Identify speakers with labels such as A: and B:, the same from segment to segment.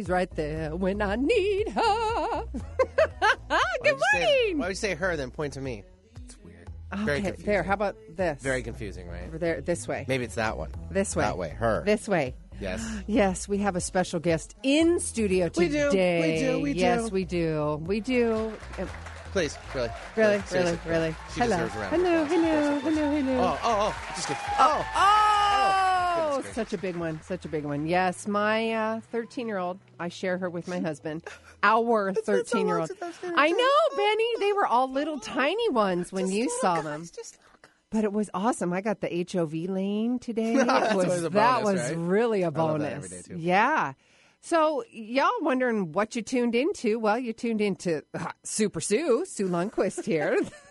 A: He's right there when I need her. Good
B: Why would say-
A: morning.
B: Why would you say her then point to me? It's weird. Very
A: Okay,
B: confusing.
A: there. How about this?
B: Very confusing, right?
A: Over there, this way.
B: Maybe it's that one.
A: This way.
B: That way. Her.
A: This way.
B: Yes.
A: Yes, we have a special guest in studio today.
B: We do, we
A: today.
B: do, we
A: Yes,
B: do.
A: we do. We do. Uh,
B: Please, really.
A: Really, really,
B: seriously,
A: really.
B: She
A: hello.
B: deserves a round of
A: hello,
B: applause.
A: hello,
B: Of course, of
A: hello, hello.
B: Oh, oh, oh. Just kidding. Oh.
A: Oh,
B: gracious.
A: such a big one. Such a big one. Yes, my 13 year old, I share her with my husband. Our 13 year old.
B: I've seen her,
A: I know, Benny. They were all little tiny ones when you saw them. But it was awesome. I got the HOV lane today. Was, that
B: bonus,
A: was
B: right?
A: really a bonus.
B: every day, too.
A: Yeah. So, y'all wondering what you tuned into? Well, you tuned into uh, Super Sue, Sue Lundquist here.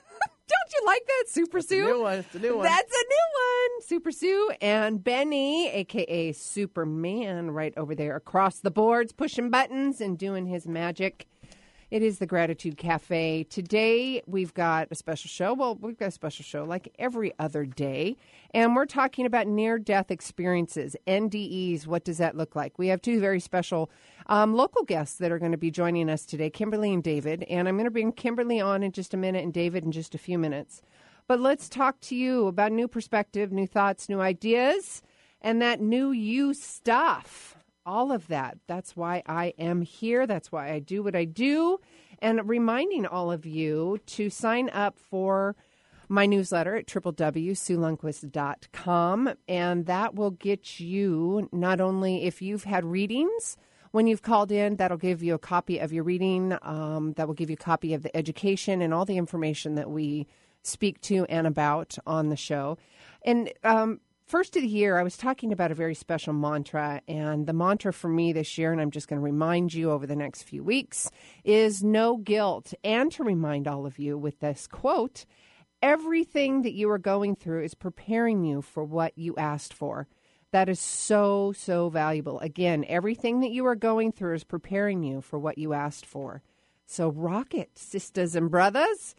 A: Don't you like that, Super Sue?
B: new one. It's a new one.
A: That's a new one. Super Sue and Benny, aka Superman, right over there across the boards, pushing buttons and doing his magic. It is the Gratitude Cafe. Today we've got a special show. Well, we've got a special show like every other day. And we're talking about near death experiences, NDEs. What does that look like? We have two very special um, local guests that are going to be joining us today, Kimberly and David. And I'm going to bring Kimberly on in just a minute and David in just a few minutes. But let's talk to you about new perspective, new thoughts, new ideas, and that new you stuff. All of that. That's why I am here. That's why I do what I do. And reminding all of you to sign up for my newsletter at www.suelundquist.com. And that will get you not only if you've had readings, when you've called in, that'll give you a copy of your reading. Um, that will give you a copy of the education and all the information that we speak to and about on the show. And um, first of the year, I was talking about a very special mantra. And the mantra for me this year, and I'm just going to remind you over the next few weeks, is no guilt. And to remind all of you with this quote everything that you are going through is preparing you for what you asked for. That is so, so valuable. Again, everything that you are going through is preparing you for what you asked for. So rock it, sisters and brothers.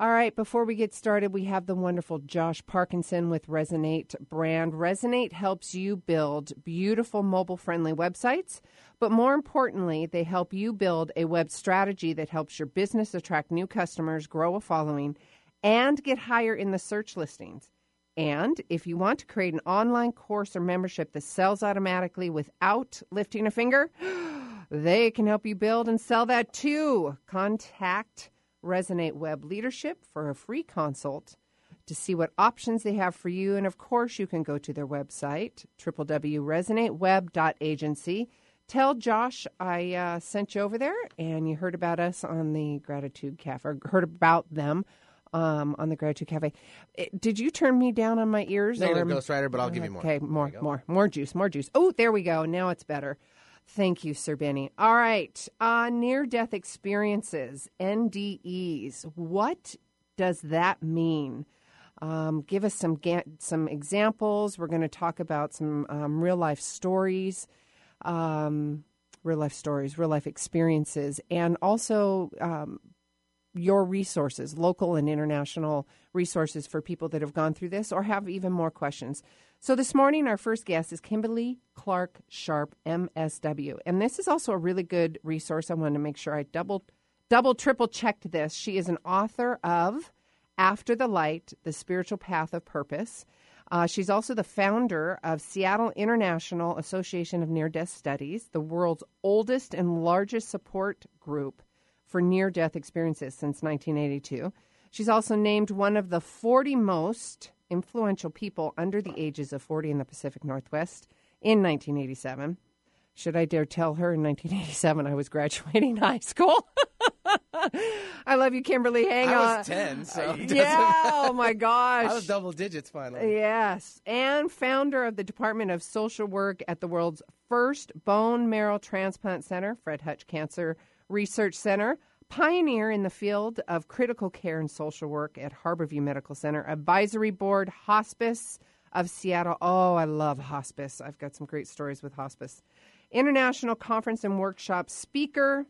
A: All right, before we get started, we have the wonderful Josh Parkinson with Resonate brand. Resonate helps you build beautiful mobile friendly websites, but more importantly, they help you build a web strategy that helps your business attract new customers, grow a following, and get higher in the search listings. And if you want to create an online course or membership that sells automatically without lifting a finger, they can help you build and sell that too. Contact Resonate Web Leadership for a free consult to see what options they have for you. And of course, you can go to their website, www.resonateweb.agency. Tell Josh I uh, sent you over there and you heard about us on the Gratitude Cafe, or heard about them um, on the Gratitude Cafe. It- did you turn me down on my ears?
B: Negative
A: or-
B: Ghost Rider, but I'll give you more.
A: Okay, more, more, more juice, more juice. Oh, there we go. Now it's better. Thank you, Sir Benny. All right, uh, near death experiences, NDEs. What does that mean? Um, give us some ga- some examples. We're going to talk about some um, real life stories, um, real life stories, real life experiences, and also um, your resources, local and international resources for people that have gone through this or have even more questions. So this morning, our first guest is Kimberly Clark Sharp, MSW, and this is also a really good resource. I wanted to make sure I double, double, triple checked this. She is an author of After the Light: The Spiritual Path of Purpose. Uh, she's also the founder of Seattle International Association of Near Death Studies, the world's oldest and largest support group for near death experiences since 1982. She's also named one of the 40 most influential people under the ages of 40 in the Pacific Northwest in 1987. Should I dare tell her in 1987 I was graduating high school? I love you, Kimberly. Hang
B: I
A: on.
B: was 10, so
A: yeah. Oh my gosh.
B: I was double digits finally.
A: Yes, and founder of the Department of Social Work at the world's first bone marrow transplant center, Fred Hutch Cancer Research Center, pioneer in the field of critical care and social work at Harborview Medical Center, advisory board, hospice of Seattle. Oh, I love hospice. I've got some great stories with hospice. International conference and workshop speaker,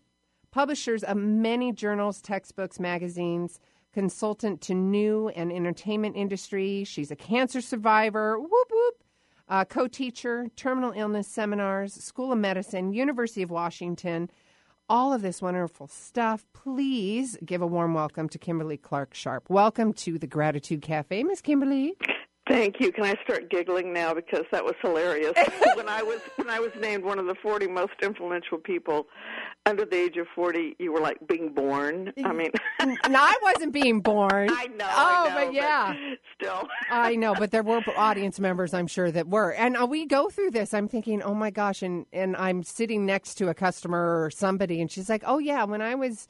A: publishers of many journals, textbooks, magazines, consultant to new and entertainment industry. She's a cancer survivor. Whoop whoop. Uh, co-teacher, terminal illness seminars, School of Medicine, University of Washington. All of this wonderful stuff. Please give a warm welcome to Kimberly Clark Sharp. Welcome to the Gratitude Cafe, Miss Kimberly.
C: Thank you. Can I start giggling now because that was hilarious. when I was when I was named one of the 40 most influential people under the age of 40, you were like being born. I mean,
A: no, I wasn't being born.
C: I know.
A: Oh,
C: I know,
A: but yeah.
C: still.
A: I know, but there were audience members, I'm sure, that were. And uh, we go through this. I'm thinking, oh my gosh, and and I'm sitting next to a customer or somebody, and she's like, oh yeah, when I was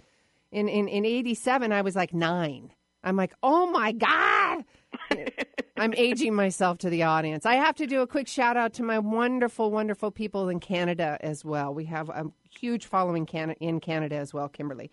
A: in in in '87, I was like nine. I'm like, oh my god. I'm aging myself to the audience. I have to do a quick shout out to my wonderful, wonderful people in Canada as well. We have a huge following Can- in Canada as well, Kimberly.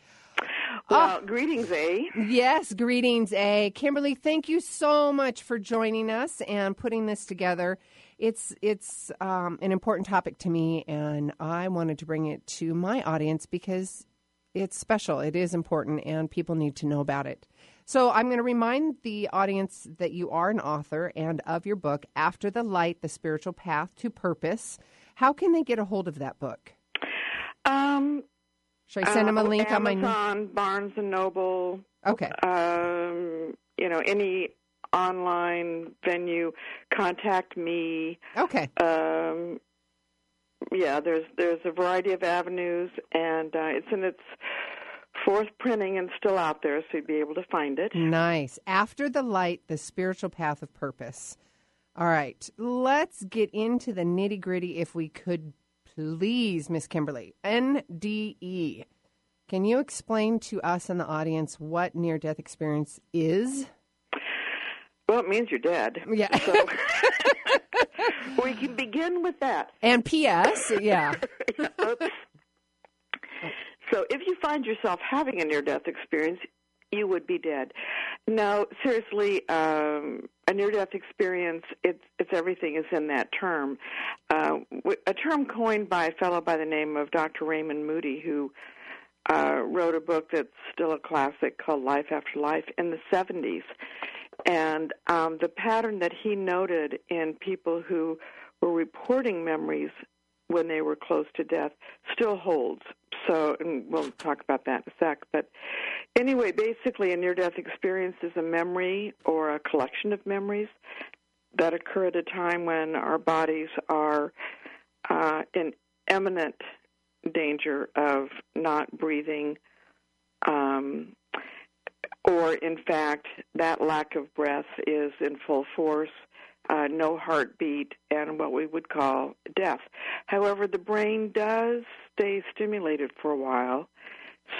C: Well, ah. greetings, A.
A: Yes, greetings, A. Kimberly, thank you so much for joining us and putting this together. It's it's um, an important topic to me, and I wanted to bring it to my audience because it's special. It is important, and people need to know about it. So I'm going to remind the audience that you are an author and of your book, After the Light: The Spiritual Path to Purpose. How can they get a hold of that book?
C: Um,
A: Should I send them a
C: uh,
A: link on my?
C: Amazon, Barnes and Noble,
A: Okay.
C: um, you know, any online venue. Contact me.
A: Okay.
C: Um, yeah, there's there's a variety of avenues, and uh, it's in its fourth printing and still out there, so you'd be able to find it.
A: Nice. After the light, the spiritual path of purpose. All right, let's get into the nitty gritty if we could please, Miss Kimberly. NDE. Can you explain to us and the audience what near death experience is?
C: Well, it means you're dead.
A: Yeah.
C: So we can begin with that.
A: And P.S. Yeah.
C: Oops. So if you find yourself having a near-death experience, you would be dead. Now, seriously, um, a near-death experience, it's, it's everything is in that term. Uh, a term coined by a fellow by the name of Dr. Raymond Moody, who uh, wrote a book that's still a classic called Life After Life in the 70s. And um, the pattern that he noted in people who were reporting memories when they were close to death still holds. So, and we'll talk about that in a sec. But anyway, basically, a near death experience is a memory or a collection of memories that occur at a time when our bodies are uh, in imminent danger of not breathing. Um, or, in fact, that lack of breath is in full force uh, no heartbeat, and what we would call death. However, the brain does stay stimulated for a while,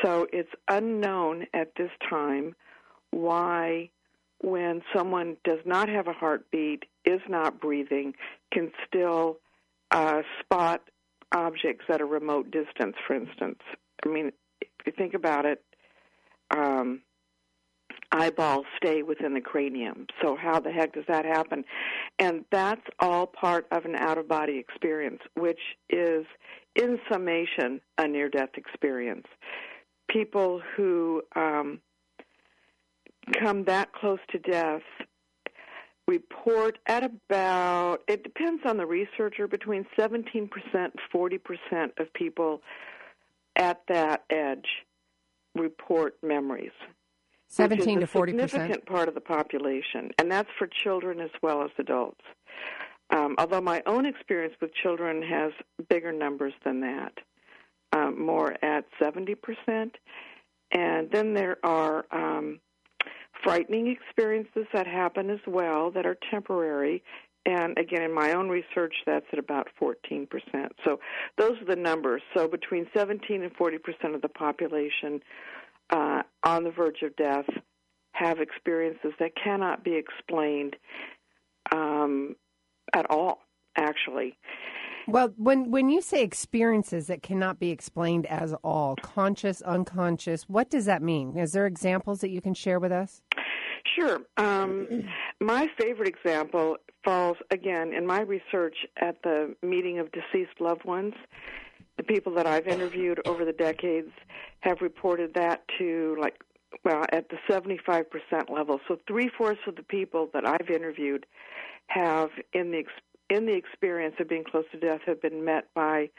C: so it's unknown at this time why, when someone does not have a heartbeat, is not breathing, can still uh, spot objects at a remote distance, for instance. I mean, if you think about it, um, eyeballs stay within the cranium. So how the heck does that happen? And that's all part of an out of body experience, which is in summation a near death experience. People who um, come that close to death report at about it depends on the researcher between 17% and 40% of people at that edge report memories
A: 17 to
C: which is a
A: 40 percent.
C: significant part of the population, and that's for children as well as adults. Um, although my own experience with children has bigger numbers than that, um, more at 70%. And then there are um, frightening experiences that happen as well that are temporary. And again, in my own research, that's at about 14%. So those are the numbers. So between 17 and 40% of the population uh, on the verge of death have experiences that cannot be explained um, at all, actually.
A: Well, when when you say experiences that cannot be explained as all conscious, unconscious, what does that mean? Is there examples that you can share with us?
C: Sure. Um, my favorite example falls again in my research at the meeting of deceased loved ones. The people that I've interviewed over the decades have reported that to like well at the 75% level. So three fourths of the people that I've interviewed have in the in the experience of being close to death have been met by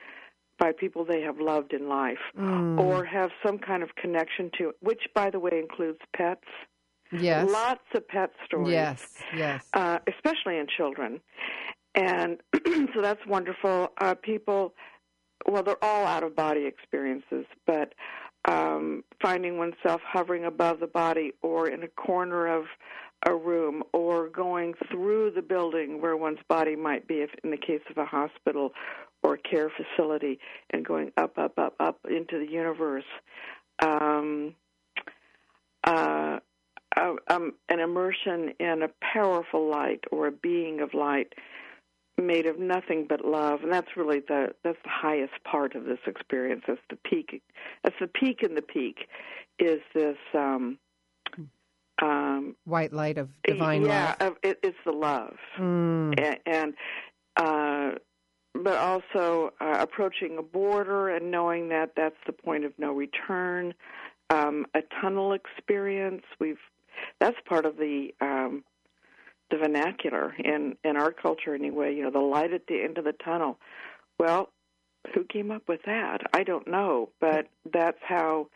C: by people they have loved in life
A: Mm.
C: or have some kind of connection to which by the way includes pets
A: Yes.
C: lots of pet stories
A: Yes. Yes.
C: uh, especially in children and so that's wonderful uh, people well they're all out of body experiences but um, finding oneself hovering above the body or in a corner of a room or going through the building where one's body might be if in the case of a hospital or care facility and going up up up up into the universe. Um, uh, uh, um, an immersion in a powerful light or a being of light made of nothing but love and that's really the that's the highest part of this experience that's the peak that's the peak in the peak is this um um
A: White light of divine
C: yeah
A: love.
C: of- it, it's the love
A: Mm.
C: and, and uh but also uh, approaching a border and knowing that that's the point of no return um a tunnel experience we've that's part of the um the vernacular in in our culture anyway you know the light at the end of the tunnel. Well who came up with that? I don't know but that's how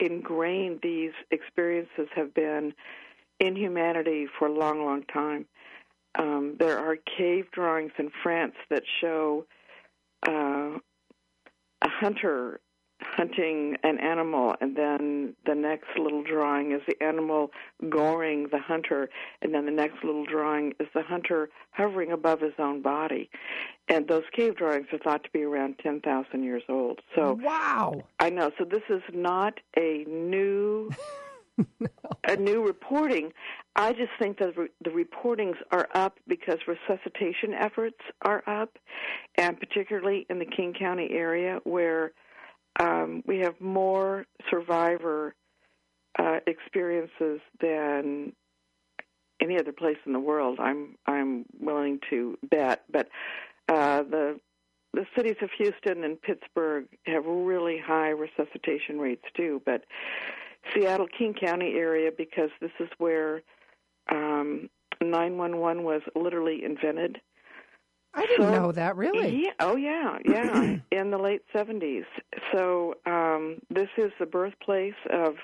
C: ingrained these experiences have been in humanity for a long long time. Um, there are cave drawings in France that show uh, a hunter hunting an animal, and then the next little drawing is the animal goring the hunter, and then the next little drawing is the hunter hovering above his own body. And those cave drawings are thought to be around 10,000 years old. So
A: wow.
C: I know. So this is not a new a new reporting. I just think that the reportings are up because resuscitation efforts are up, and particularly in the King County area where um, we have more survivor uh, experiences than any other place in the world. I'm I'm willing to bet, but uh, the the cities of Houston and Pittsburgh have really high resuscitation rates too, but Seattle King County area because this is where um, 911 was literally invented.
A: I didn't
C: So-
A: know that. Really?
C: Yeah. Oh, yeah, yeah. in the late 70s. So um, this is the birthplace of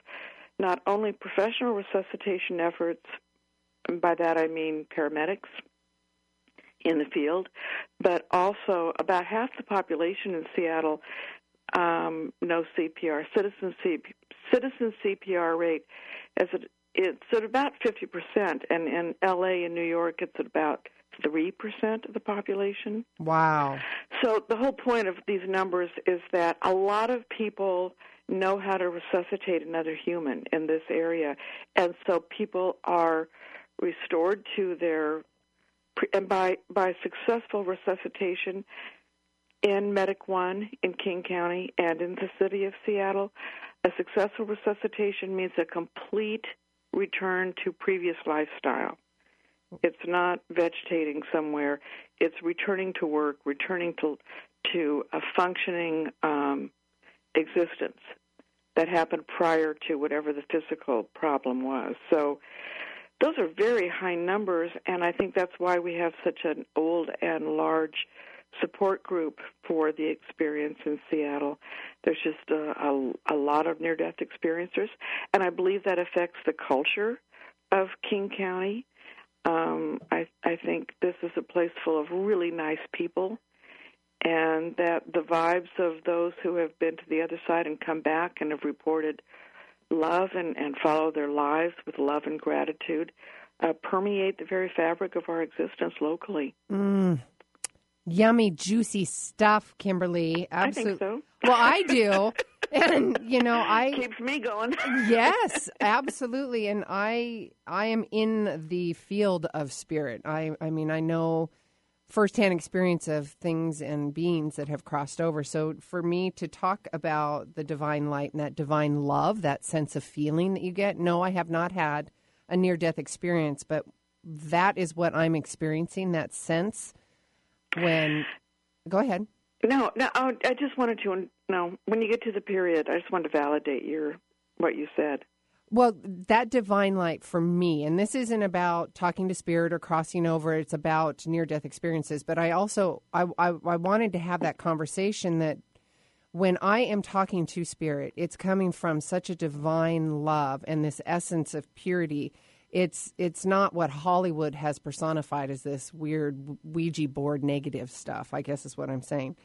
C: not only professional resuscitation efforts. By that I mean paramedics in the field, but also about half the population in Seattle um, knows CPR. Citizen citizen CPR rate is at, it's at about 50%, and in LA and New York it's at about 3% of the population.
A: Wow.
C: So the whole point of these numbers is that a lot of people know how to resuscitate another human in this area, and so people are restored to their and by by successful resuscitation in Medic One in King County and in the city of Seattle, a successful resuscitation means a complete return to previous lifestyle. It's not vegetating somewhere. It's returning to work, returning to to a functioning um, existence that happened prior to whatever the physical problem was. So those are very high numbers, and I think that's why we have such an old and large support group for the experience in Seattle. There's just a, a, a lot of near death experiencers, and I believe that affects the culture of King County. Um, I, I think this is a place full of really nice people, and that the vibes of those who have been to the other side and come back and have reported love and, and follow their lives with love and gratitude uh, permeate the very fabric of our existence locally.
A: Mm. Yummy, juicy stuff, Kimberly.
C: I
A: Absolutely.
C: think so.
A: Well, I do. and you know, I
C: keeps me going.
A: yes, absolutely. And I I am in the field of spirit. I I mean, I know firsthand experience of things and beings that have crossed over. So for me to talk about the divine light and that divine love, that sense of feeling that you get, no, I have not had a near death experience, but that is what I'm experiencing, that sense when go ahead.
C: No, no, I just wanted to no, when you get to the period, I just want to validate your what you said.
A: Well, that divine light for me, and this isn't about talking to spirit or crossing over. It's about near death experiences. But I also I, I, I wanted to have that conversation that when I am talking to spirit, it's coming from such a divine love and this essence of purity. It's it's not what Hollywood has personified as this weird Ouija board negative stuff. I guess is what I'm saying.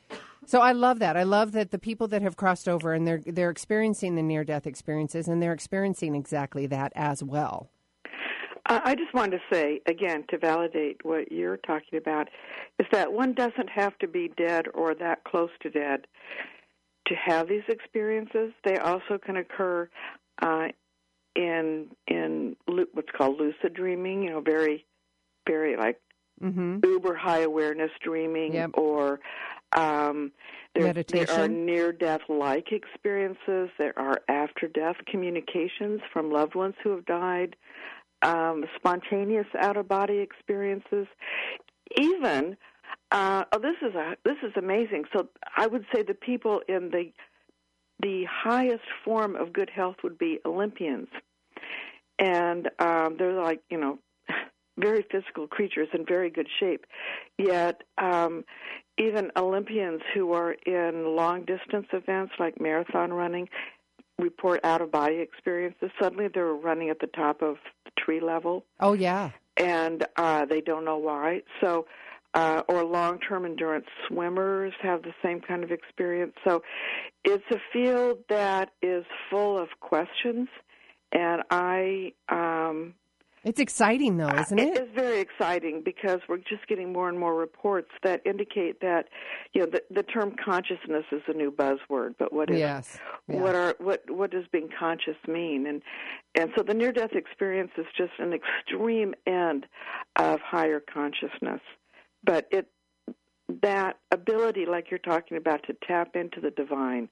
A: So I love that. I love that the people that have crossed over and they're they're experiencing the near death experiences and they're experiencing exactly that as well.
C: I just wanted to say again to validate what you're talking about is that one doesn't have to be dead or that close to dead to have these experiences. They also can occur uh, in in what's called lucid dreaming. You know, very very like mm-hmm. uber high awareness dreaming
A: yep.
C: or um, there, there are near death like experiences. There are after death communications from loved ones who have died, um, spontaneous out of body experiences. Even uh, oh, this is a this is amazing. So I would say the people in the the highest form of good health would be Olympians, and um, they're like you know very physical creatures in very good shape. Yet, um, even Olympians who are in long distance events like marathon running report out of body experiences. Suddenly they're running at the top of tree level.
A: Oh, yeah.
C: And uh, they don't know why. So, uh, or long term endurance swimmers have the same kind of experience. So, it's a field that is full of questions. And I um,
A: it's exciting, though, isn't it?
C: It is very exciting because we're just getting more and more reports that indicate that, you know, the, the term consciousness is a new buzzword. But what is
A: yes.
C: yeah. what are what what does being conscious mean? And and so the near death experience is just an extreme end of higher consciousness. But it that ability, like you're talking about, to tap into the divine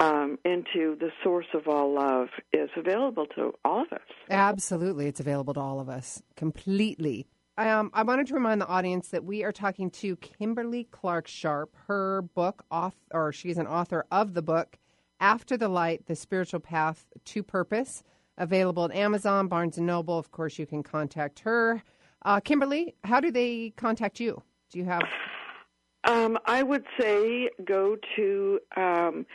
C: um, into the source of all love is available to all of us.
A: Absolutely, it's available to all of us completely. Um, I wanted to remind the audience that we are talking to Kimberly Clark Sharp. Her book, off, or she's an author of the book "After the Light: The Spiritual Path to Purpose," available at Amazon, Barnes and Noble. Of course, you can contact her. Uh, Kimberly, how do they contact you? Do you have?
C: Um, I would say go to um,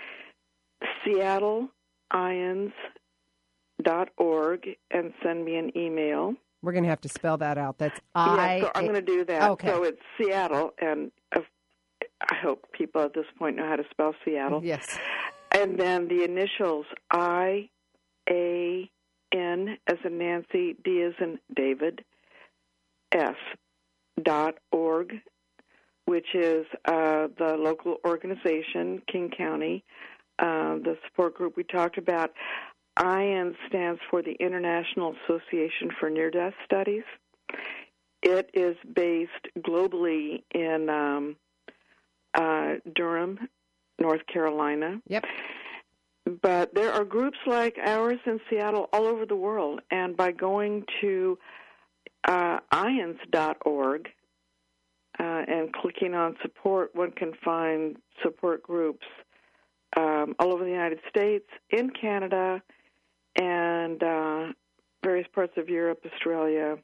C: seattleiands.org and send me an email.
A: We're going to have to spell that out. That's I.
C: Yeah, so I'm going to do that.
A: Okay.
C: So it's Seattle, and I hope people at this point know how to spell Seattle.
A: Yes.
C: And then the initials I A N as in Nancy, D as in David, S dot org, which is uh, the local organization, King County uh, the support group we talked about, IAN stands for the International Association for Near Death Studies. It is based globally in um, uh, Durham, North Carolina.
A: Yep.
C: But there are groups like ours in Seattle all over the world, and by going to uh, IANDS.org uh, and clicking on support, one can find support groups um, all over the United States, in Canada, and uh, various parts of Europe, Australia,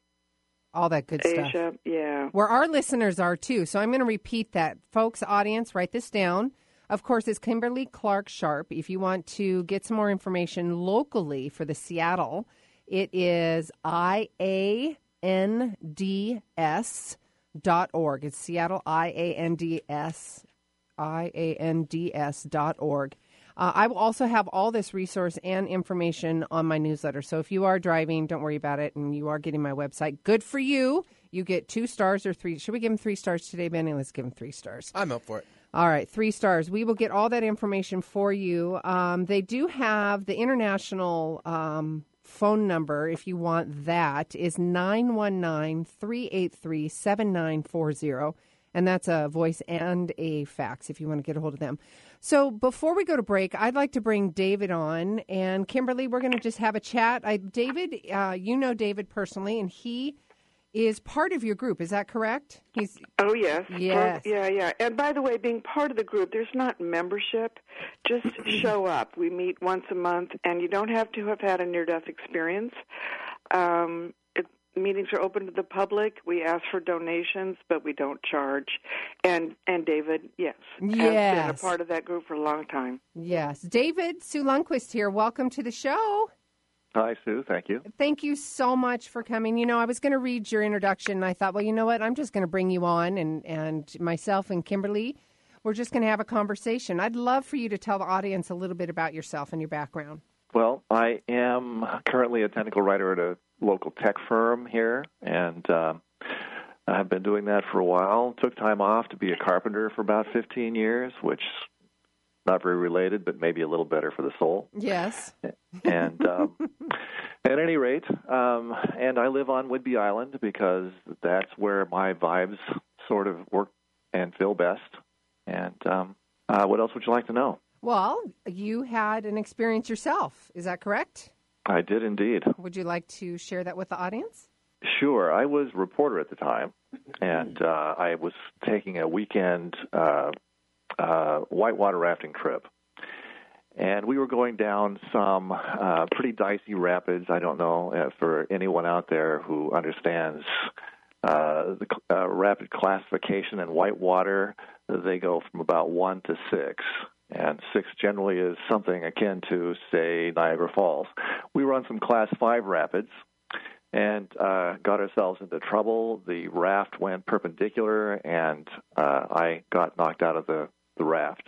A: all that good
C: Asia,
A: stuff.
C: yeah.
A: Where our listeners are too. So I'm going to repeat that. Folks, audience, write this down. Of course, it's Kimberly Clark Sharp. If you want to get some more information locally for the Seattle, it is IANDS dot org. It's Seattle IANDS I-A-N-D-S dot org. Uh, I will also have all this resource and information on my newsletter. So if you are driving, don't worry about it, and you are getting my website. Good for you. You get two stars or three. Should we give him three stars today, Benny? Let's give him three stars.
B: I'm up for it.
A: All right, three stars. We will get all that information for you. Um, they do have the international um, phone number, if you want that, is 919 383 7940. And that's a voice and a fax if you want to get a hold of them. So before we go to break, I'd like to bring David on. And Kimberly, we're going to just have a chat. I, David, uh, you know David personally, and he is part of your group. Is that correct?
C: He's Oh yes.
A: Yes.
C: yeah, yeah. And by the way, being part of the group, there's not membership. Just show up. We meet once a month and you don't have to have had a near death experience. Um meetings are open to the public. We ask for donations, but we don't charge. And and David, yes,
A: yes.
C: has been a part of that group for a long time.
A: Yes. David Sue Lundquist here. Welcome to the show.
D: Hi, Sue. Thank you.
A: Thank you so much for coming. You know, I was going to read your introduction, and I thought, well, you know what? I'm just going to bring you on, and, and myself and Kimberly, we're just going to have a conversation. I'd love for you to tell the audience a little bit about yourself and your background.
D: Well, I am currently a technical writer at a local tech firm here, and uh, I've been doing that for a while. Took time off to be a carpenter for about 15 years, which not very related, but maybe a little better for the soul.
A: Yes.
D: And um, at any rate, um, and I live on Whidbey Island because that's where my vibes sort of work and feel best. And um, uh, what else would you like to know?
A: Well, you had an experience yourself. Is that correct?
D: I did indeed.
A: Would you like to share that with the audience?
D: Sure. I was a reporter at the time, and uh, I was taking a weekend uh, uh, whitewater rafting trip. And we were going down some uh, pretty dicey rapids. I don't know uh, for anyone out there who understands uh, the uh, rapid classification in whitewater. They go from about one to six, and six generally is something akin to, say, Niagara Falls. We were on some class five rapids, and uh, got ourselves into trouble. The raft went perpendicular, and uh, I got knocked out of the the raft.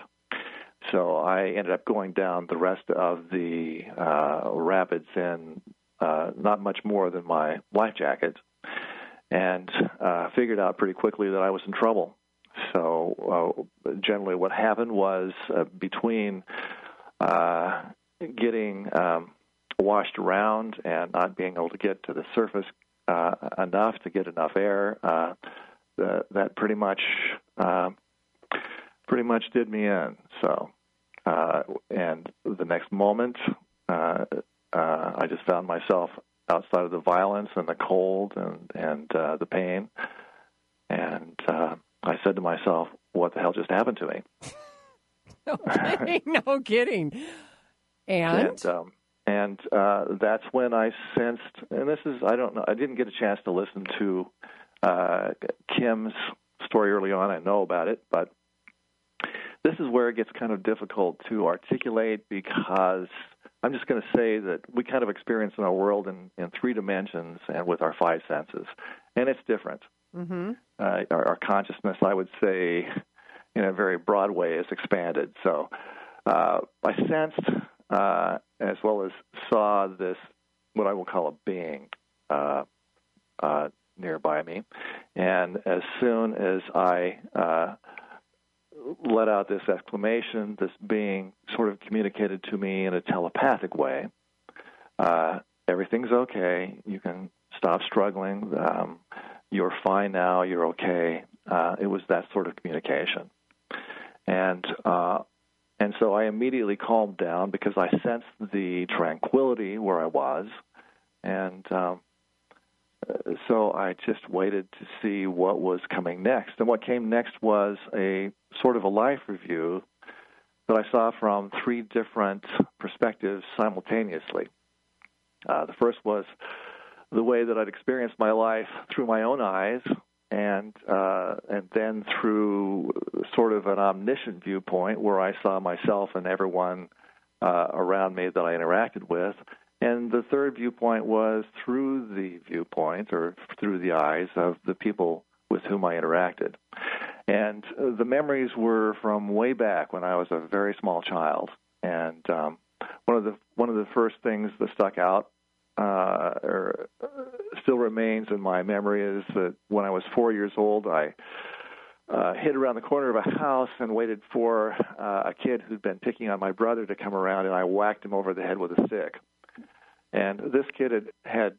D: So I ended up going down the rest of the uh, rapids in uh, not much more than my life jacket, and uh, figured out pretty quickly that I was in trouble. So uh, generally, what happened was uh, between uh, getting um, washed around and not being able to get to the surface uh, enough to get enough air, uh, the, that pretty much uh, pretty much did me in. So, and the next moment, I just found myself outside of the violence and the cold and and the pain, and I said to myself, "What the hell just happened to me?"
A: no kidding. no kidding. And
D: and, um, and uh, that's when I sensed, and this is I don't know, I didn't get a chance to listen to uh, Kim's story early on. I know about it, but this is where it gets kind of difficult to articulate because I'm just going to say that we kind of experience in our world in, in three dimensions and with our five senses, and it's different.
A: Mm-hmm.
D: Uh, our, our, consciousness, I would say, in a very broad way, is expanded. So uh, I sensed uh, as well as saw this, what I will call a being uh, uh, nearby me, and as soon as I uh, let out this exclamation, this being sort of communicated to me in a telepathic way. Uh, everything's okay. You can stop struggling. Um, you're fine now. You're okay. Uh, it was that sort of communication, and uh, and so I immediately calmed down because I sensed the tranquility where I was, and um, so I just waited to see what was coming next. And what came next was a sort of a life review that I saw from three different perspectives simultaneously. Uh, the first was the way that I'd experienced my life through my own eyes, and uh, and then through sort of an omniscient viewpoint where I saw myself and everyone uh, around me that I interacted with and the third viewpoint was through the viewpoint or through the eyes of the people with whom I interacted. And uh, the memories were from way back when I was a very small child. And um, one of the one of the first things that stuck out uh, or uh, still remains in my memory is that when I was four years old, I uh, hid around the corner of a house and waited for uh, a kid who'd been picking on my brother to come around, and I whacked him over the head with a stick. And this kid had had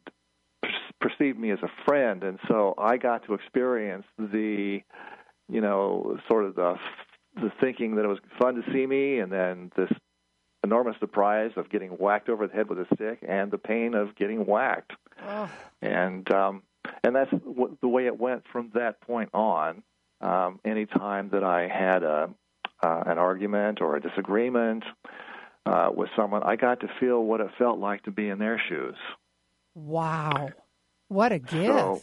D: perceived me as a friend, and so I got to experience the, you know, sort of the the thinking that it was fun to see me, and then this enormous surprise of getting whacked over the head with a stick, and the pain of getting whacked.
A: Oh.
D: And um, and that's w- the way it went from that point on. Um, anytime that I had a uh, an argument or a disagreement uh, with someone, I got to feel what it felt like to be in their shoes.
A: Wow, what a gift!
D: So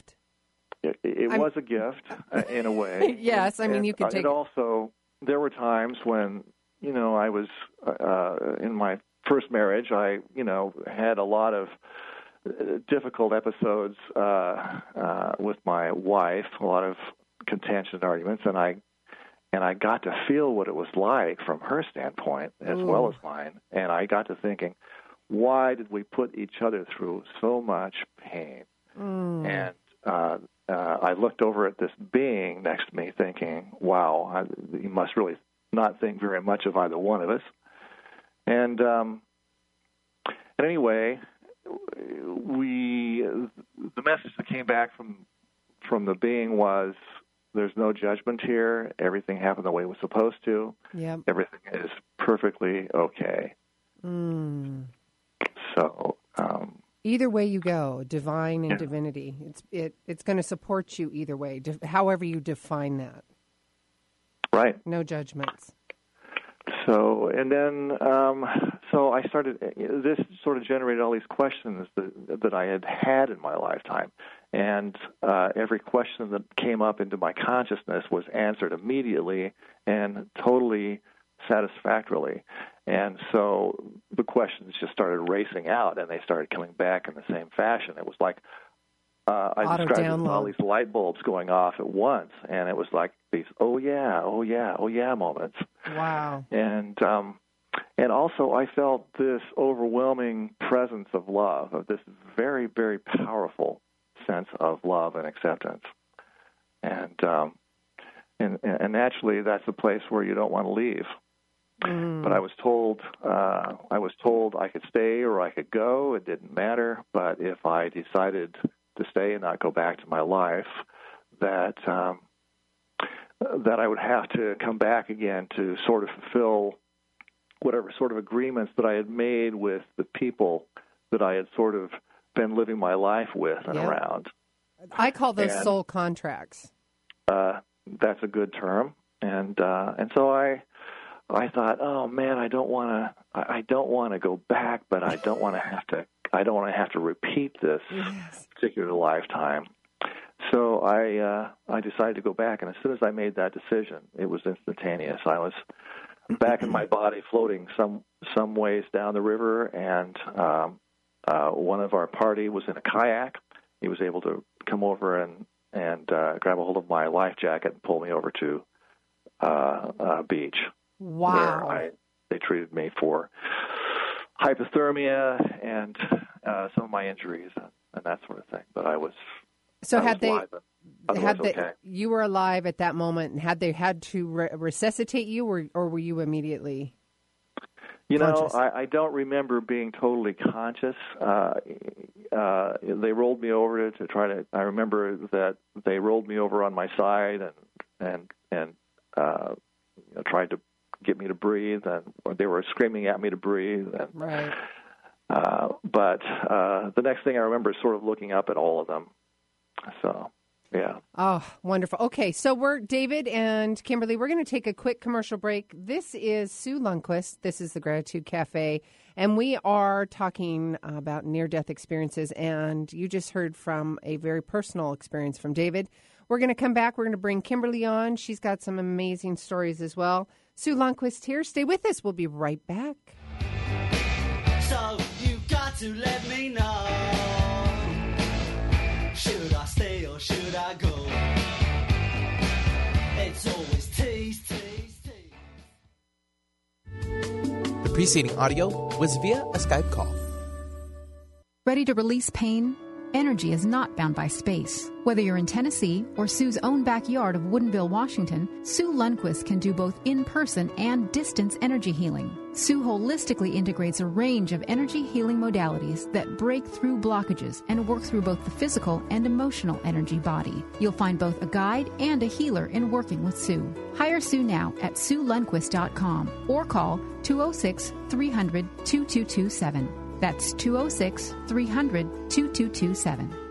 D: it, it was a gift uh, in a way.
A: yes, I mean
D: and,
A: you could
D: uh,
A: take
D: it. Also, there were times when you know I was uh, in my first marriage. I you know had a lot of uh, difficult episodes uh, uh, with my wife, a lot of contention and arguments, and I and I got to feel what it was like from her standpoint as
A: Ooh.
D: well as mine, and I got to thinking, why did we put each other through so much pain?
A: Mm.
D: And uh, uh, I looked over at this being next to me, thinking, "Wow, I, you must really not think very much of either one of us." And um, and anyway, we the message that came back from from the being was, "There's no judgment here. Everything happened the way it was supposed to.
A: Yep.
D: Everything is perfectly okay."
A: Mm.
D: So. Um,
A: Either way you go, divine and
D: Yeah.
A: divinity, it's it it's going to support you either way, however you define that.
D: Right.
A: No judgments.
D: So, and then, um, so I started. This sort of generated all these questions that that I had had in my lifetime, and uh, every question that came up into my consciousness was answered immediately and totally satisfactorily. And so the questions just started racing out, and they started coming back in the same fashion. It was like uh, I
A: Auto
D: described all these light bulbs going off at once, and it was like these "oh yeah, oh yeah, oh yeah" moments
A: Wow.
D: and um and also I felt this overwhelming presence of love, of this very, very powerful sense of love and acceptance. And um and and naturally that's a place where you don't want to leave.
A: Mm.
D: But I was told uh I was told I could stay or I could go, it didn't matter, but if I decided to stay and not go back to my life, that um that I would have to come back again to sort of fulfill whatever sort of agreements that I had made with the people that I had sort of been living my life with and
A: Yep.
D: around.
A: I call those
D: and-
A: soul contracts.
D: Uh, that's a good term, and uh, and so I I thought, oh man, I don't want to I I don't want to go back, but I don't want to have to I don't want to have to repeat this
A: Yes.
D: Particular lifetime. So I uh, I decided to go back, and as soon as I made that decision, it was instantaneous. I was back in my body, floating some some ways down the river, and um, uh, one of our party was in a kayak. He was able to come over and and uh, grab a hold of my life jacket and pull me over to uh, uh, beach
A: Wow.
D: where I, they treated me for hypothermia and uh, some of my injuries and, and that sort of thing. But I was
A: so
D: I
A: had
D: was
A: they
D: alive,
A: had they
D: okay.
A: you were alive at that moment and had they had to re- resuscitate you or or were you immediately
D: You know? I, I don't remember being totally conscious. Uh, uh, they rolled me over to try to. I remember that they rolled me over on my side and and and uh, you know, tried to get me to breathe, and they were screaming at me to breathe. And
A: right?
D: Uh, but uh, the next thing I remember is sort of looking up at all of them. So, yeah.
A: Oh, wonderful. Okay, so we're David and Kimberly. We're going to take a quick commercial break. This is Sue Lundquist. This is the Gratitude Cafe, and we are talking about near-death experiences. And you just heard from a very personal experience from David. We're going to come back. We're going to bring Kimberly on. She's got some amazing stories as well. Sue Lundquist here. Stay with us. We'll be right back.
E: So you got to let me know. Should I stay or should I go? It's always tease, tease, tease.
F: The preceding audio was via a Skype call.
G: Ready to release pain? Energy is not bound by space. Whether you're in Tennessee or Sue's own backyard of Woodinville, Washington, Sue Lundquist can do both in person and distance energy healing. Sue holistically integrates a range of energy healing modalities that break through blockages and work through both the physical and emotional energy body. You'll find both a guide and a healer in working with Sue. Hire Sue now at SueLundquist.com or call 206 300 2227. That's 206 300 2227.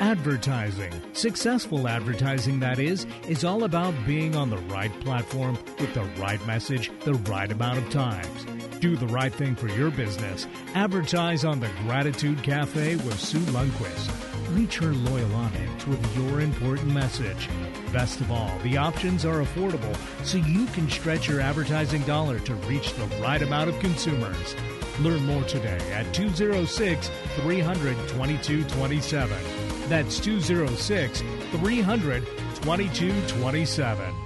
H: Advertising, successful advertising that is, is all about being on the right platform with the right message the right amount of times. Do the right thing for your business. Advertise on the Gratitude Cafe with Sue Lundquist. Reach her loyal audience with your important message. Best of all, the options are affordable so you can stretch your advertising dollar to reach the right amount of consumers. Learn more today at 206 300 2227. That's 206 300 2227.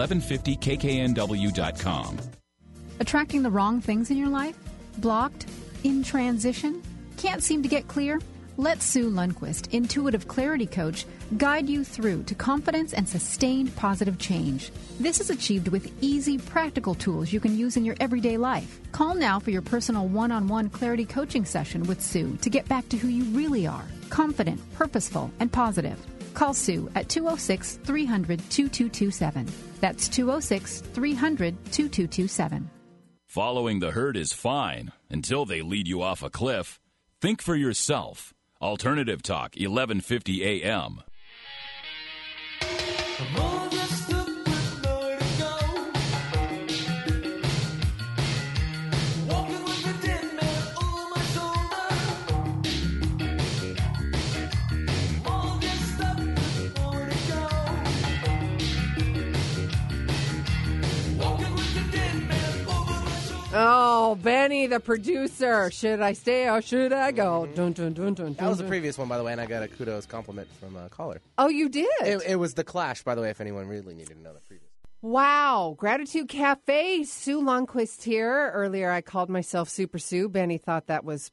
I: 1150kknw.com.
G: Attracting the wrong things in your life? Blocked? In transition? Can't seem to get clear? Let Sue Lundquist, intuitive clarity coach, guide you through to confidence and sustained positive change. This is achieved with easy, practical tools you can use in your everyday life. Call now for your personal one on one clarity coaching session with Sue to get back to who you really are confident, purposeful, and positive. Call Sue at 206 300 2227. That's 206 300 2227.
I: Following the herd is fine until they lead you off a cliff. Think for yourself. Alternative Talk, 1150 AM.
A: Oh, Benny, the producer. Should I stay or should I go? Dun, dun, dun, dun,
B: That was the
A: dun.
B: previous one, by the way, and I got a kudos compliment from a caller.
A: Oh, you did?
B: It, it was the Clash, by the way, if anyone really needed to know the previous.
A: Wow. Gratitude Cafe. Sue Lundquist here. Earlier, I called myself Super Sue. Benny thought that was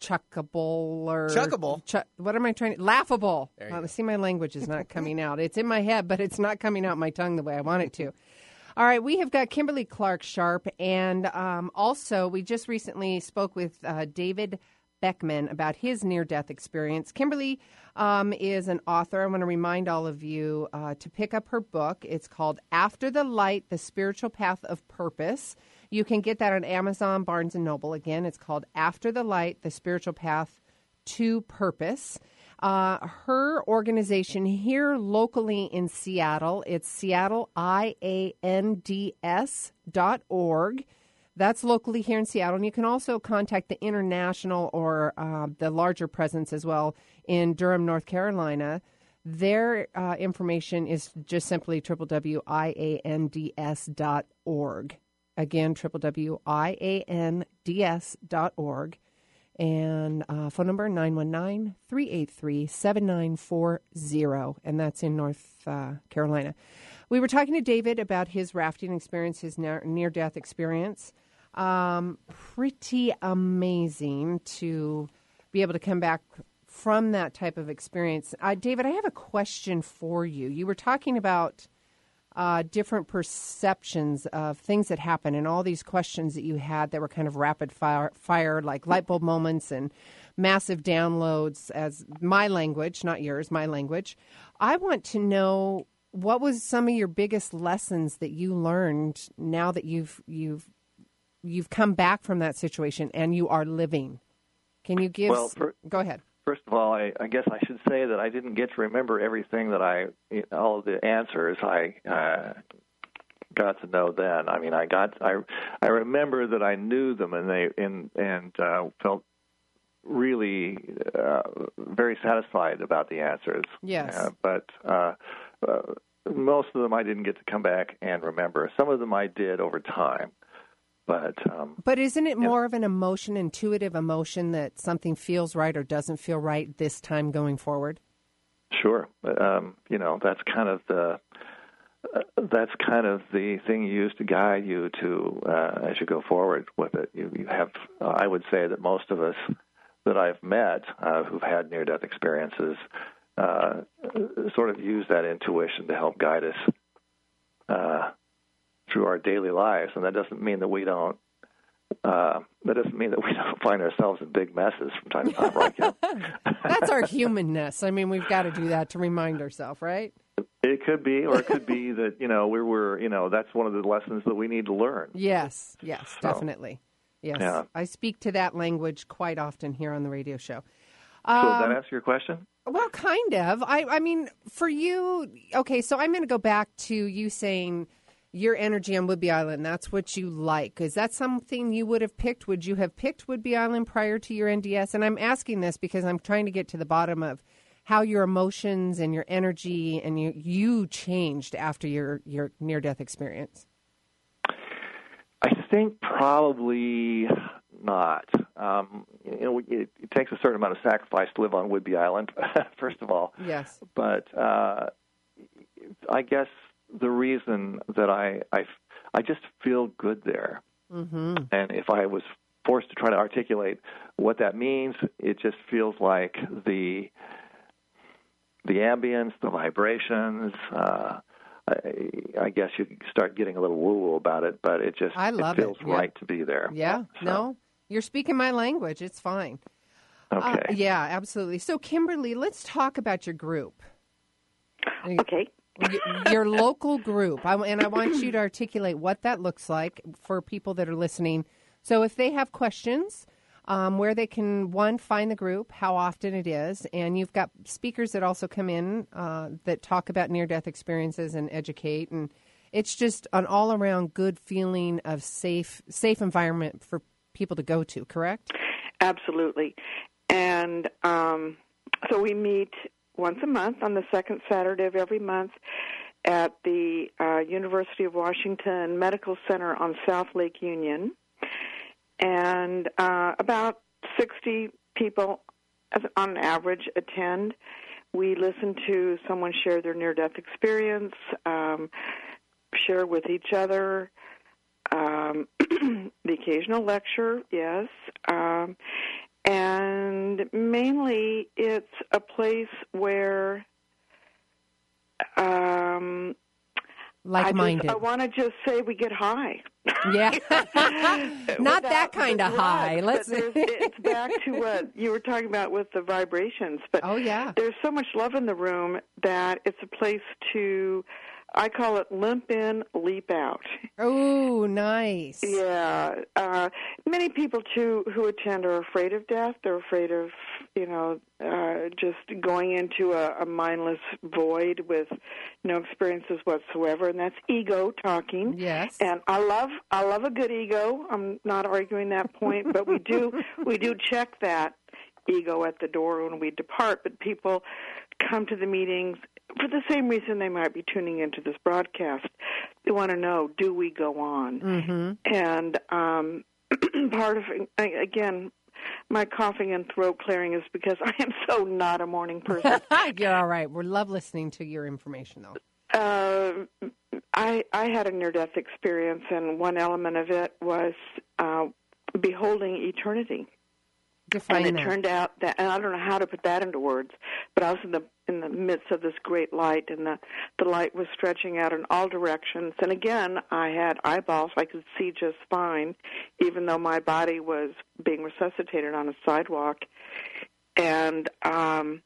A: chuckable or
B: Chuckable?
A: Chu- what am I trying to laughable?
B: There you
A: Uh,
B: go.
A: see, my language is not coming out. It's in my head, but it's not coming out my tongue the way I want it to. All right, we have got Kimberly Clark Sharp, and um, also we just recently spoke with uh, David Beckman about his near death experience. Kimberly um, is an author. I want to remind all of you uh, to pick up her book. It's called After the Light The Spiritual Path of Purpose. You can get that on Amazon, Barnes and Noble. Again, it's called After the Light The Spiritual Path to Purpose. Uh, her organization here locally in Seattle, it's Seattle IANDS dot org. That's locally here in Seattle. And you can also contact the international or uh, the larger presence as well in Durham, North Carolina. Their uh, information is just simply www.iands.org. Again, www.iands.org. And uh, phone number 919 383 7940. And that's in North uh, Carolina. We were talking to David about his rafting experience, his near death experience. Um, pretty amazing to be able to come back from that type of experience. Uh, David, I have a question for you. You were talking about uh, different perceptions of things that happen and all these questions that you had that were kind of rapid fire, fire like light bulb moments and massive downloads as my language, not yours, my language. I want to know what was some of your biggest lessons that you learned now that you've you've you've come back from that situation and you are living. Can you give?
D: Well, for-
A: go ahead.
D: First of all, I, I guess I should say that I didn't get to remember everything that I, all of the answers I uh, got to know then. I mean, I got, I, I remember that I knew them and they, and and uh, felt really uh, very satisfied about the answers.
A: Yes.
D: Uh, but uh, uh, most of them I didn't get to come back and remember. Some of them I did over time. But um,
A: But isn't it more of an emotion, intuitive emotion that something feels right or doesn't feel right this time going forward?
D: Sure. Um, you know, that's kind of the uh, that's kind of the thing you use to guide you to uh, as you go forward with it. You, you have, uh, I would say that most of us that I've met uh, who've had near-death experiences uh, sort of use that intuition to help guide us uh, through our daily lives, and that doesn't mean that we don't. Uh, that doesn't mean that we don't find ourselves in big messes from time to time, right?
A: That's our humanness. I mean, we've got to do that to remind ourselves, right?
D: It could be, or it could be that you know we were, you know, that's one of the lessons that we need to learn.
A: Yes, yes, definitely. Yes,
D: Yeah.
A: I speak to that language quite often here on the radio show.
D: So does
A: Um,
D: that answer your question?
A: Well, kind of. I, I mean, for you, okay. So I'm going to go back to you saying your energy on Whidbey Island. That's what you like. Is that something you would have picked? Would you have picked Whidbey Island prior to your NDS? And I'm asking this because I'm trying to get to the bottom of how your emotions and your energy and you you changed after your your near death experience.
D: I think probably not. Um, you know, it, it takes a certain amount of sacrifice to live on Whidbey Island, first of all.
A: Yes.
D: But uh, I guess the reason that I, I I just feel good there,
A: Mm-hmm.
D: and if I was forced to try to articulate what that means, it just feels like the the ambience, the vibrations. Uh, I, I guess you start getting a little woo-woo about it, but it just
A: I love
D: it
A: it,
D: feels
A: yeah.
D: right to be there.
A: Yeah. No, you're speaking my language. It's fine.
D: Okay.
A: Uh, yeah, absolutely. So, Kimberly, let's talk about your group.
C: Okay.
A: Your local group. I, and I want you to articulate what that looks like for people that are listening. So, if they have questions, um, where they can, one, find the group, how often it is, and you've got speakers that also come in uh, that talk about near death experiences and educate. And it's just an all around good feeling of safe, safe environment for people to go to, correct?
C: Absolutely. And um, so we meet once a month on the second Saturday of every month at the uh, University of Washington Medical Center on South Lake Union. And uh, about 60 people on average attend. We listen to someone share their near death experience, um, share with each other. Um, the occasional lecture, yes. Um, and mainly it's a place where um,
A: Like minded.
C: I, want to just say we get high.
A: Yeah. Not that kind of high. Let's.
C: it's back to what you were talking about with the vibrations. But
A: oh yeah.
C: there's so much love in the room that it's a place to. I call it limp in, leap out.
A: Oh, nice.
C: Yeah, uh, many people too who attend are afraid of death. They're afraid of, you know, uh, just going into a, a mindless void with no experiences whatsoever, and that's ego talking.
A: Yes.
C: And I love, I love a good ego. I'm not arguing that point, but we do, we do check that ego at the door when we depart. But people come to the meetings for the same reason they might be tuning into this broadcast. They want to know, do we go on?
A: Mm-hmm.
C: And um, part of I- again, my coughing and throat clearing is because I am so not a morning person.
A: You're all right. We love listening to your information, though.
C: uh, I I had a near death experience, and one element of it was uh, beholding eternity.
A: Define
C: and it
A: that.
C: turned out that, and I don't know how to put that into words, but I was in the in the midst of this great light, and the the light was stretching out in all directions. And again, I had eyeballs; I could see just fine, even though my body was being resuscitated on a sidewalk. And um,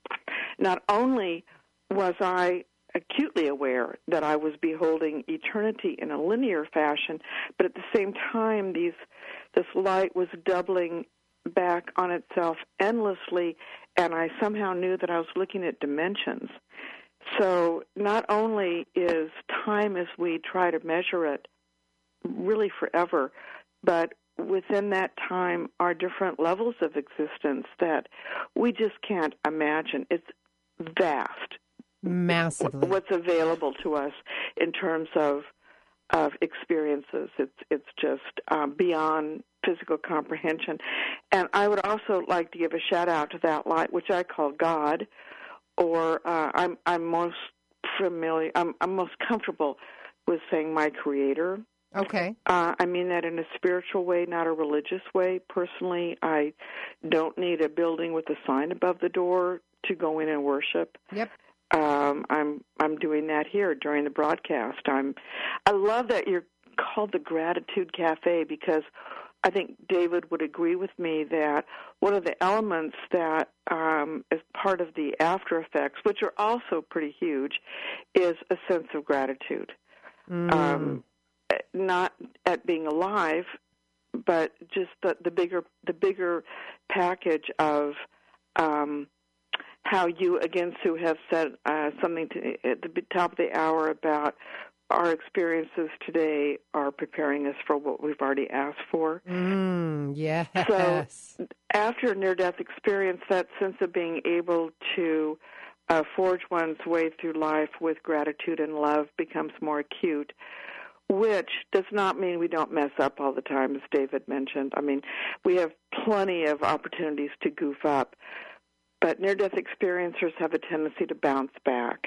C: not only was I acutely aware that I was beholding eternity in a linear fashion, but at the same time, these this light was doubling back on itself endlessly, and I somehow knew that I was looking at dimensions. So not only is time as we try to measure it really forever, but within that time are different levels of existence that we just can't imagine. It's vast.
A: Massively.
C: What's available to us in terms of of experiences. It's it's just um, beyond physical comprehension. And I would also like to give a shout out to that light, which I call God, or uh, I'm I'm most familiar. I'm I'm most comfortable with saying my Creator.
A: Okay.
C: Uh, I mean that in a spiritual way, not a religious way. Personally, I don't need a building with a sign above the door to go in and worship.
A: Yep.
C: Um, I'm I'm doing that here during the broadcast. I'm I love that you're called the Gratitude Cafe because I think David would agree with me that one of the elements that um, is part of the after effects, which are also pretty huge, is a sense of gratitude.
A: Mm.
C: Um, not at being alive, but just the, the bigger the bigger package of um, how you again, Sue, have said uh, something to, at the top of the hour about our experiences today are preparing us for what we've already asked for.
A: Mm, yes.
C: So after a near-death experience, that sense of being able to uh, forge one's way through life with gratitude and love becomes more acute. Which does not mean we don't mess up all the time, as David mentioned. I mean, we have plenty of opportunities to goof up, but near death experiencers have a tendency to bounce back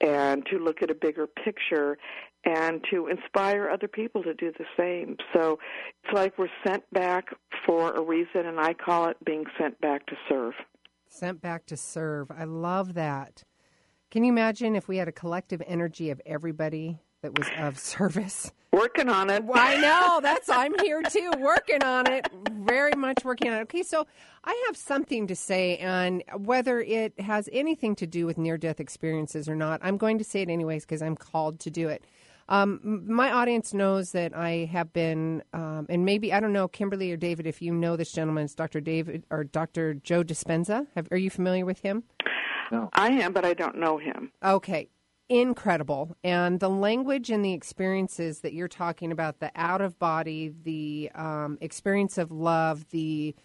C: and to look at a bigger picture and to inspire other people to do the same. So it's like we're sent back for a reason, and I call it being sent back to serve.
A: Sent back to serve. I love that. Can you imagine if we had a collective energy of everybody that was of service?
C: Working on it.
A: Well, I know. That's I'm here too, working on it. Very much working on it. Okay, so I have something to say, and whether it has anything to do with near-death experiences or not, I'm going to say it anyways because I'm called to do it. Um, my audience knows that I have been, um, and maybe I don't know, Kimberly or David, if you know this gentleman, it's Dr. David or Dr. Joe Dispenza. Have, are you familiar with him?
D: No.
C: I am, but I don't know him.
A: Okay. Incredible. And the language and the experiences that you're talking about, the out of body, the um, experience of love, the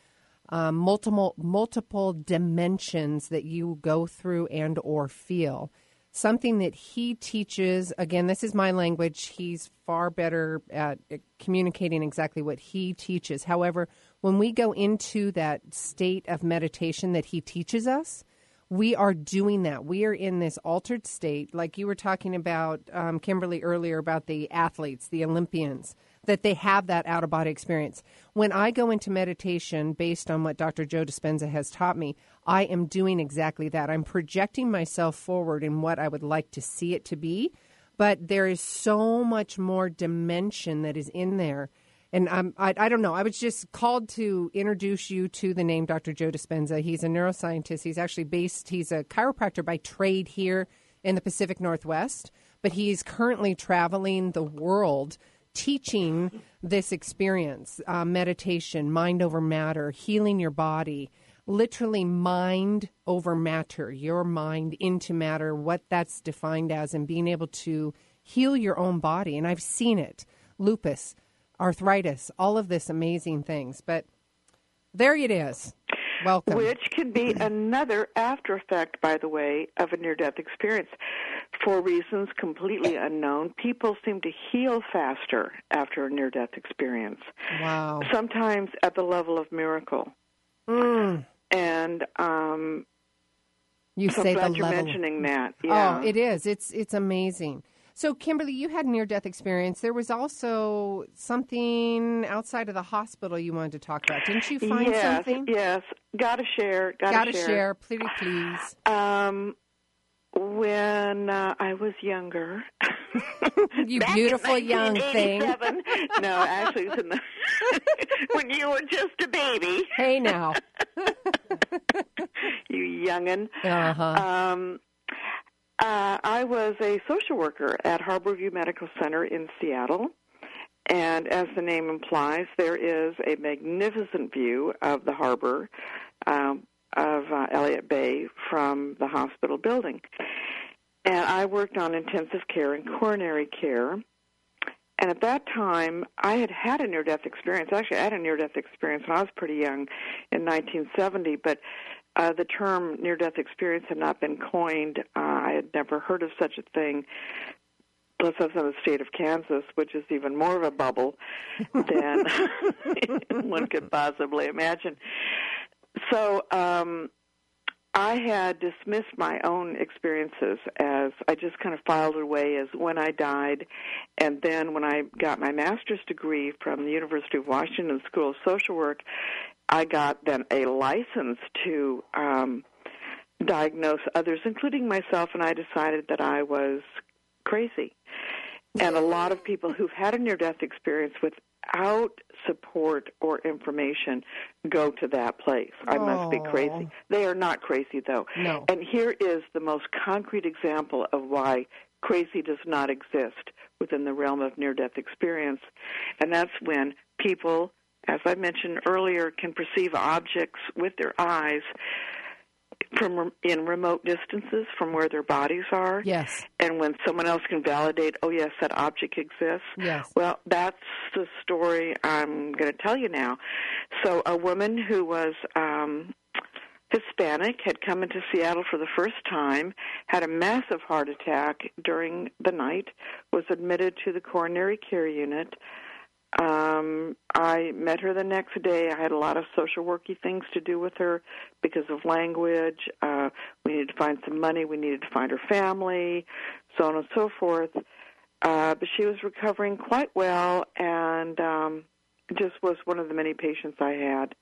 A: um, multiple multiple dimensions that you go through and or feel. Something that he teaches again this is my language. He's far better at communicating exactly what he teaches. However when we go into that state of meditation that he teaches us we are doing that we are in this altered state like you were talking about um, kimberly earlier about the athletes the olympians that they have that out of body experience. When I go into meditation based on what Dr. Joe Dispenza has taught me, I am doing exactly that. I'm projecting myself forward in what I would like to see it to be, but there is so much more dimension that is in there. And I'm, I, I don't know. I was just called to introduce you to the name Dr. Joe Dispenza. He's a neuroscientist. He's actually based, he's a chiropractor by trade here in the Pacific Northwest, but he's currently traveling the world teaching this experience uh, meditation, mind over matter, healing your body, literally mind over matter, your mind into matter, what that's defined as, and being able to heal your own body. And I've seen it lupus, arthritis, all of this amazing things. But there it is. Welcome.
C: Which can be another after effect, by the way, of a near death experience. For reasons completely unknown, people seem to heal faster after a near death experience.
A: Wow.
C: Sometimes at the level of miracle.
A: Mm.
C: And um,
A: you
C: so
A: say
C: I'm glad
A: the
C: you're
A: level.
C: mentioning that. Yeah.
A: Oh, it is. It's it's amazing. So, Kimberly, you had near death experience. There was also something outside of the hospital you wanted to talk about. Didn't you find
C: yes,
A: something?
C: Yes, gotta share. Gotta,
A: Gotta
C: share.
A: share, please, please.
C: Um, when uh, I was younger,
A: you beautiful young thing.
C: no, actually, it was in the when you were just a baby.
A: Hey now.
C: you youngin.
A: Uh-huh.
C: Um, uh, I was a social worker at Harborview Medical Center in Seattle. And as the name implies, there is a magnificent view of the harbor um, of uh, Elliott Bay from the hospital building. And I worked on intensive care and coronary care. And at that time, I had had a near death experience. Actually, I had a near death experience when I was pretty young in 1970, but uh, the term near death experience had not been coined. Uh, I had never heard of such a thing. Plus, I was in the state of Kansas, which is even more of a bubble than one could possibly imagine. So, um, I had dismissed my own experiences as I just kind of filed away as when I died. And then when I got my master's degree from the University of Washington School of Social Work, I got then a license to um, diagnose others, including myself, and I decided that I was crazy. And a lot of people who've had a near death experience without support or information go to that place. I must be crazy. They are not crazy, though.
A: No.
C: And here is the most concrete example of why crazy does not exist within the realm of near death experience. And that's when people, as I mentioned earlier, can perceive objects with their eyes from in remote distances from where their bodies are.
A: Yes.
C: And when someone else can validate, oh yes, that object exists.
A: Yes.
C: Well, that's the story I'm going to tell you now. So, a woman who was um, Hispanic had come into Seattle for the first time, had a massive heart attack during the night, was admitted to the coronary care unit. Um, I met her the next day. I had a lot of social worky things to do with her because of language. Uh, we needed to find some money. We needed to find her family, so on and so forth. Uh, but she was recovering quite well and um, just was one of the many patients I had.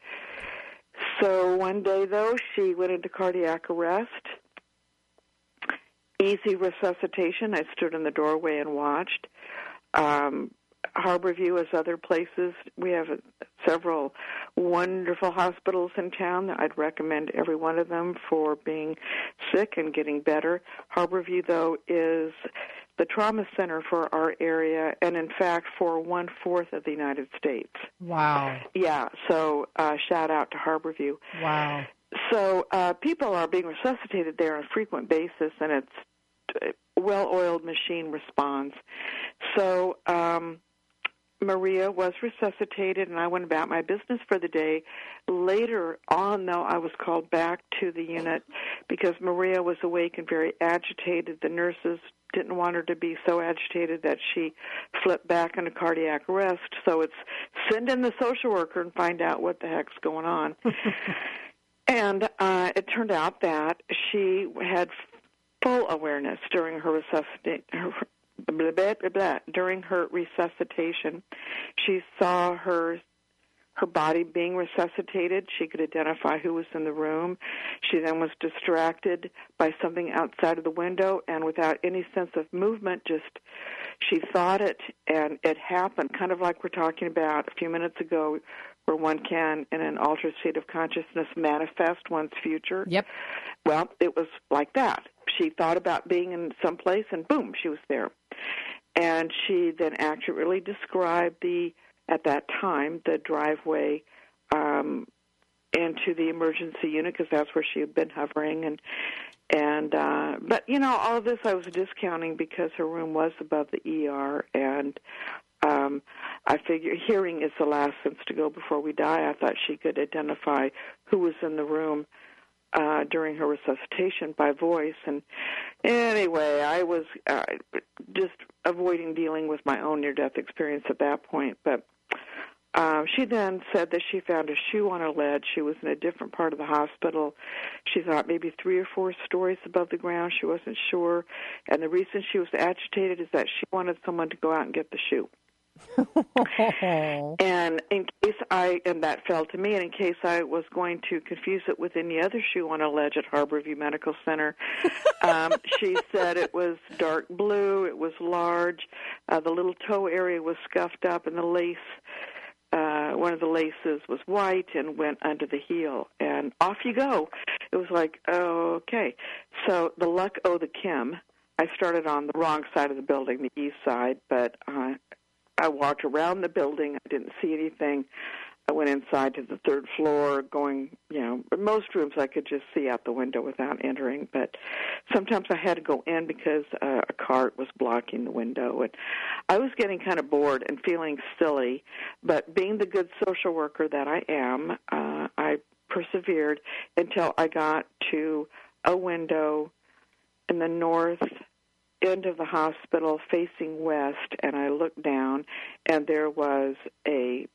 C: So one day, though, she went into cardiac arrest. Easy resuscitation. I stood in the doorway and watched. Um, Harborview, as other places, we have several wonderful hospitals in town. I'd recommend every one of them for being sick and getting better. Harborview, though, is the trauma center for our area, and in fact, for one fourth of the United States.
A: Wow.
C: Yeah, so uh, shout out to Harborview.
A: Wow.
C: So uh, people are being resuscitated there on a frequent basis, and it's a well-oiled machine responds. So um, Maria was resuscitated, and I went about my business for the day. Later on, though, I was called back to the unit because Maria was awake and very agitated. The nurses didn't want her to be so agitated that she flipped back into cardiac arrest. So it's send in the social worker and find out what the heck's going on. and uh, it turned out that she had full awareness during her resuscitation. Blah, blah, blah, blah. During her resuscitation, she saw her her body being resuscitated. She could identify who was in the room. She then was distracted by something outside of the window, and without any sense of movement, just she thought it, and it happened. Kind of like we're talking about a few minutes ago, where one can, in an altered state of consciousness, manifest one's future.
A: Yep.
C: Well, it was like that. She thought about being in some place, and boom, she was there. And she then accurately described the, at that time, the driveway um, into the emergency unit because that's where she had been hovering. And and uh, but you know, all this I was discounting because her room was above the ER, and um, I figure hearing is the last sense to go before we die. I thought she could identify who was in the room uh, during her resuscitation by voice. And anyway, I was uh, just avoiding dealing with my own near death experience at that point. But um, she then said that she found a shoe on her ledge. She was in a different part of the hospital. She thought maybe three or four stories above the ground. She wasn't sure. And the reason she was agitated is that she wanted someone to go out and get the shoe. and in case I and that fell to me, and in case I was going to confuse it with any other shoe on a ledge at Harborview Medical Center, um, she said it was dark blue, it was large, uh, the little toe area was scuffed up, and the lace. Uh, one of the laces was white and went under the heel, and off you go. It was like, oh, okay. So the luck o' the Kim. I started on the wrong side of the building, the east side, but uh, I walked around the building. I didn't see anything. I went inside to the third floor, going, you know, most rooms I could just see out the window without entering, but sometimes I had to go in because uh, a cart was blocking the window. And I was getting kind of bored and feeling silly, but being the good social worker that I am, uh, I persevered until I got to a window in the north end of the hospital facing west and I looked down and there was a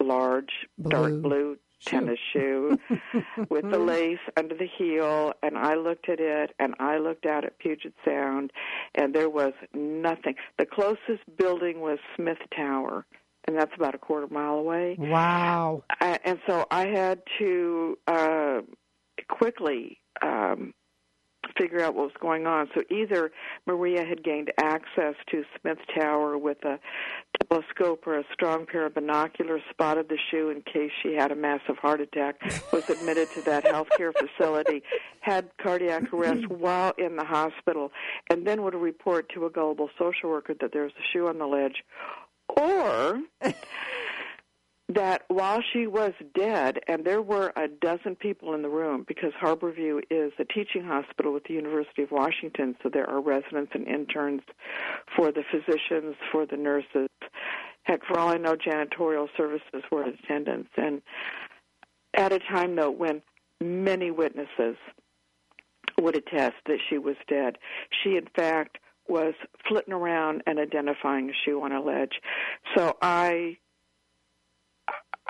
C: large
A: Blue
C: dark blue tennis shoe with the lace under the heel and I looked at it and I looked out at Puget Sound and there was nothing. The closest building was Smith Tower and that's about a quarter mile away.
A: Wow.
C: I, and so I had to uh, quickly um, figure out what was going on. So either Maria had gained access to Smith Tower with a telescope or a strong pair of binoculars, spotted the shoe in case she had a massive heart attack, was admitted to that healthcare facility, had cardiac arrest while in the hospital, and then would report to a gullible social worker that there was a shoe on the ledge. Or that while she was dead, and there were a dozen people in the room because Harborview is a teaching hospital with the University of Washington, so there are residents and interns for the physicians, for the nurses. Heck, for all I know, janitorial services were in attendance. And at a time, though, when many witnesses would attest that she was dead, she, in fact, was flitting around and identifying a shoe on a ledge. So I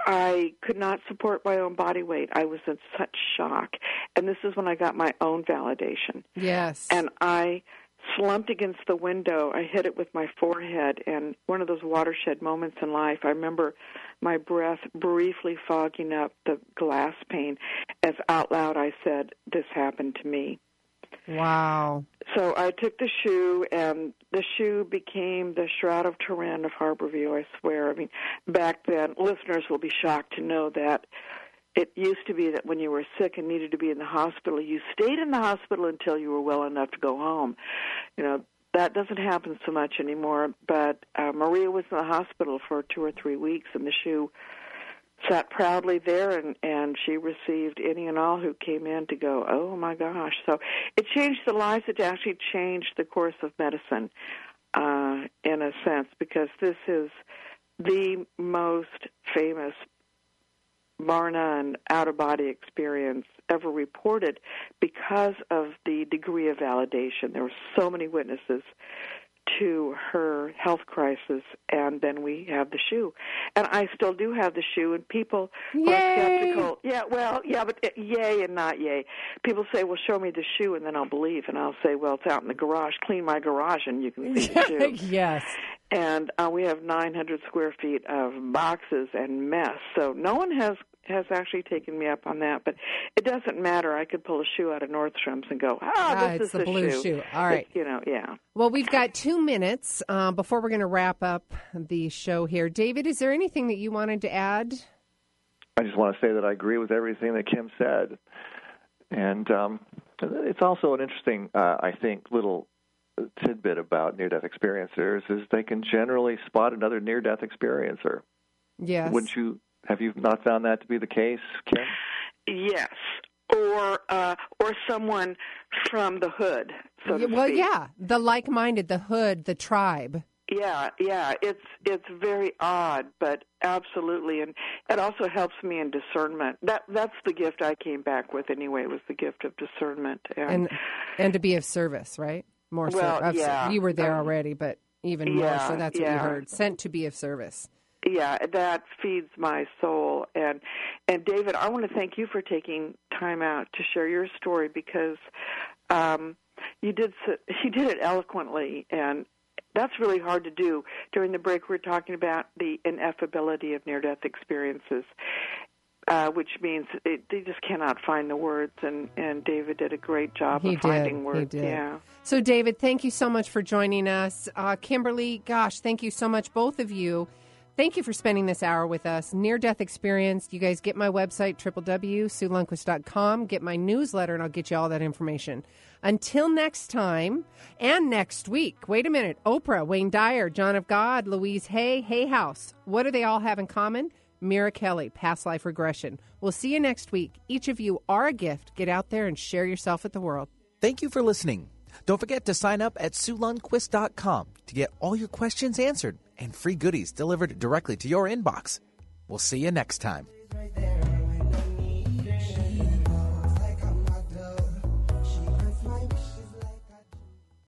C: I could not support my own body weight. I was in such shock. And this is when I got my own validation.
A: Yes.
C: And I slumped against the window. I hit it with my forehead. And one of those watershed moments in life, I remember my breath briefly fogging up the glass pane as out loud I said, This happened to me.
A: wow.
C: So I took the shoe, and the shoe became the Shroud of Turin of Harborview, I swear. I mean, back then, listeners will be shocked to know that it used to be that when you were sick and needed to be in the hospital, you stayed in the hospital until you were well enough to go home. You know, that doesn't happen so much anymore, but uh, Maria was in the hospital for two or three weeks, and the shoe sat proudly there and and she received any and all who came in to go oh my gosh. So it changed the lives. It actually changed the course of medicine uh in a sense because this is the most famous bar none out of body experience ever reported because of the degree of validation. There were so many witnesses to her health crisis, and then we have the shoe. And I still do have the shoe, and people
A: Yay!
C: are skeptical. Yeah, well, yeah, but uh, yay and not yay. People say, "Well, show me the shoe," and then I'll believe. And I'll say, "Well, it's out in the garage. Clean my garage, and you can see the shoe."
A: yes.
C: and uh, we have 900 square feet of boxes and mess. So no one has has actually taken me up on that, but it doesn't matter. I could pull a shoe out of Nordstrom's and go, ah,
A: Ah,
C: this
A: it's
C: is
A: the blue
C: shoe.
A: shoe. All right.
C: It- you know, yeah.
A: Well, we've got two minutes uh, before we're going to wrap up the show here. David, is there anything that you wanted to add?
D: I just want to say that I agree with everything that Kim said, and um, it's also an interesting, uh, I think, little tidbit about near-death experiencers is they can generally spot another near-death experiencer.
A: Yes.
D: Wouldn't you? Have you not found that to be the case, Kim?
C: Yes, or uh, or someone from the hood. So to
A: well,
C: speak.
A: yeah, the like-minded, the hood, the tribe.
C: Yeah, yeah, it's it's very odd, but absolutely, and it also helps me in discernment. That that's the gift I came back with anyway. Was the gift of discernment,
A: and and to be of service, right? More so.
C: Well,
A: of-
C: yeah,
A: you were there
C: um,
A: already, but even more so. That's what you heard. Sent to be of service.
C: Yeah, that feeds my soul. And and David, I want to thank you for taking time out to share your story because um, you did you did it eloquently and That's really hard to do. During the break, we are talking about the ineffability of near-death experiences, uh, which means it, they just cannot find the words. And, and David did a great job
A: He
C: of
A: did.
C: finding
A: He
C: words.
A: did.
C: Yeah.
A: So, David, thank you so much for joining us. Uh, Kimberly, gosh, thank you so much, both of you. Thank you for spending this hour with us. Near death experience. You guys get my website, www.suelundquist.com. Get my newsletter, and I'll get you all that information. Until next time and next week. Wait a minute. Oprah, Wayne Dyer, John of God, Louise Hay, Hay House. What do they all have in common? Mira Kelley, past life regression. We'll see you next week. Each of you are a gift. Get out there and share yourself with the world.
F: Thank you for listening. Don't forget to sign up at SueLundquist.com to get all your questions answered and free goodies delivered directly to your inbox. We'll see you next time.